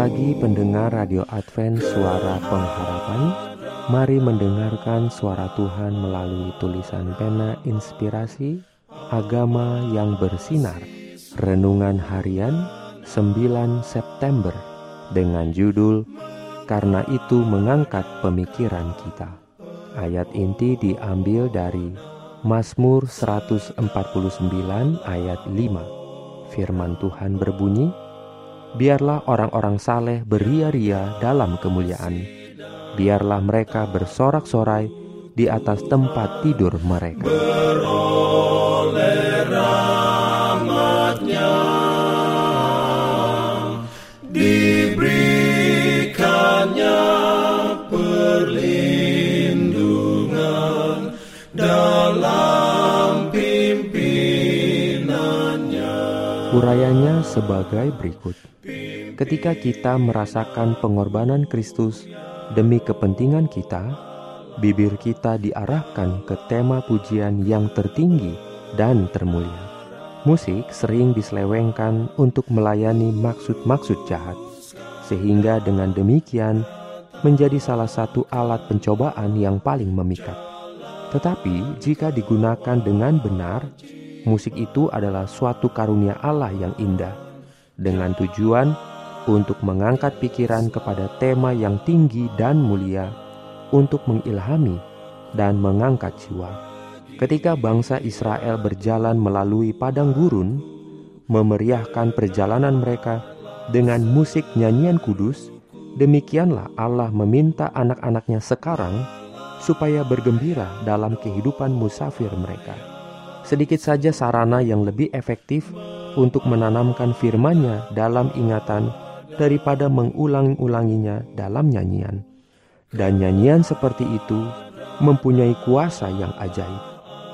pagi pendengar Radio Advent Suara Pengharapan Mari mendengarkan suara Tuhan melalui tulisan pena inspirasi Agama yang bersinar. Renungan harian 9 September Dengan judul Karena itu mengangkat pemikiran kita Ayat inti diambil dari Mazmur 149 ayat 5 Firman Tuhan berbunyi, biarlah orang-orang saleh beria-ria dalam kemuliaan. Biarlah mereka bersorak-sorai di atas tempat tidur mereka. Urayanya sebagai berikut. Ketika kita merasakan pengorbanan Kristus demi kepentingan kita, bibir kita diarahkan ke tema pujian yang tertinggi dan termulia. Musik sering diselewengkan untuk melayani maksud-maksud jahat, sehingga dengan demikian menjadi salah satu alat pencobaan yang paling memikat. Tetapi jika digunakan dengan benar, musik itu adalah suatu karunia Allah yang indah, dengan tujuan untuk mengangkat pikiran kepada tema yang tinggi dan mulia, untuk mengilhami dan mengangkat jiwa. Ketika bangsa Israel berjalan melalui padang gurun, memeriahkan perjalanan mereka dengan musik nyanyian kudus, demikianlah Allah meminta anak-anaknya sekarang supaya bergembira dalam kehidupan musafir mereka. Sedikit saja sarana yang lebih efektif untuk menanamkan firman-Nya dalam ingatan daripada mengulang-ulanginya dalam nyanyian. Dan nyanyian seperti itu mempunyai kuasa yang ajaib.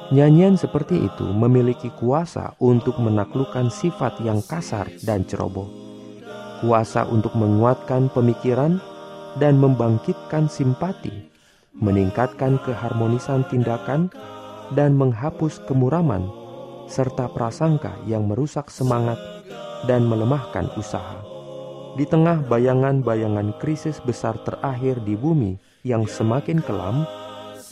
Nyanyian seperti itu memiliki kuasa untuk menaklukkan sifat yang kasar dan ceroboh. Kuasa untuk menguatkan pemikiran dan membangkitkan simpati, meningkatkan keharmonisan tindakan, dan menghapus kemuraman serta prasangka yang merusak semangat dan melemahkan usaha. Di tengah bayangan-bayangan krisis besar terakhir di bumi yang semakin kelam,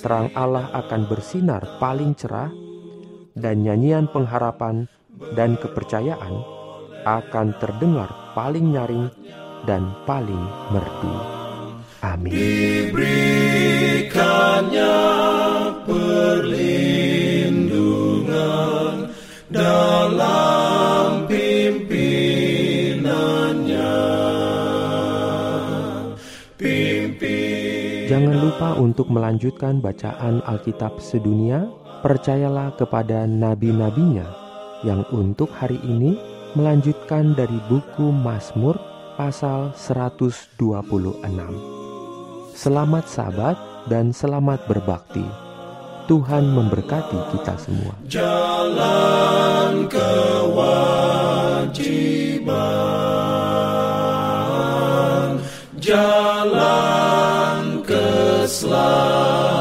terang Allah akan bersinar paling cerah, dan nyanyian pengharapan dan kepercayaan akan terdengar paling nyaring dan paling merdu. Amin. Dalam pimpinannya. Pimpin Jangan lupa untuk melanjutkan bacaan Alkitab sedunia. Percayalah kepada nabi-nabinya yang untuk hari ini melanjutkan dari buku Mazmur pasal 126. Selamat sabat dan selamat berbakti. Tuhan memberkati kita semua. jalan kewajiban, jalan keselamatan.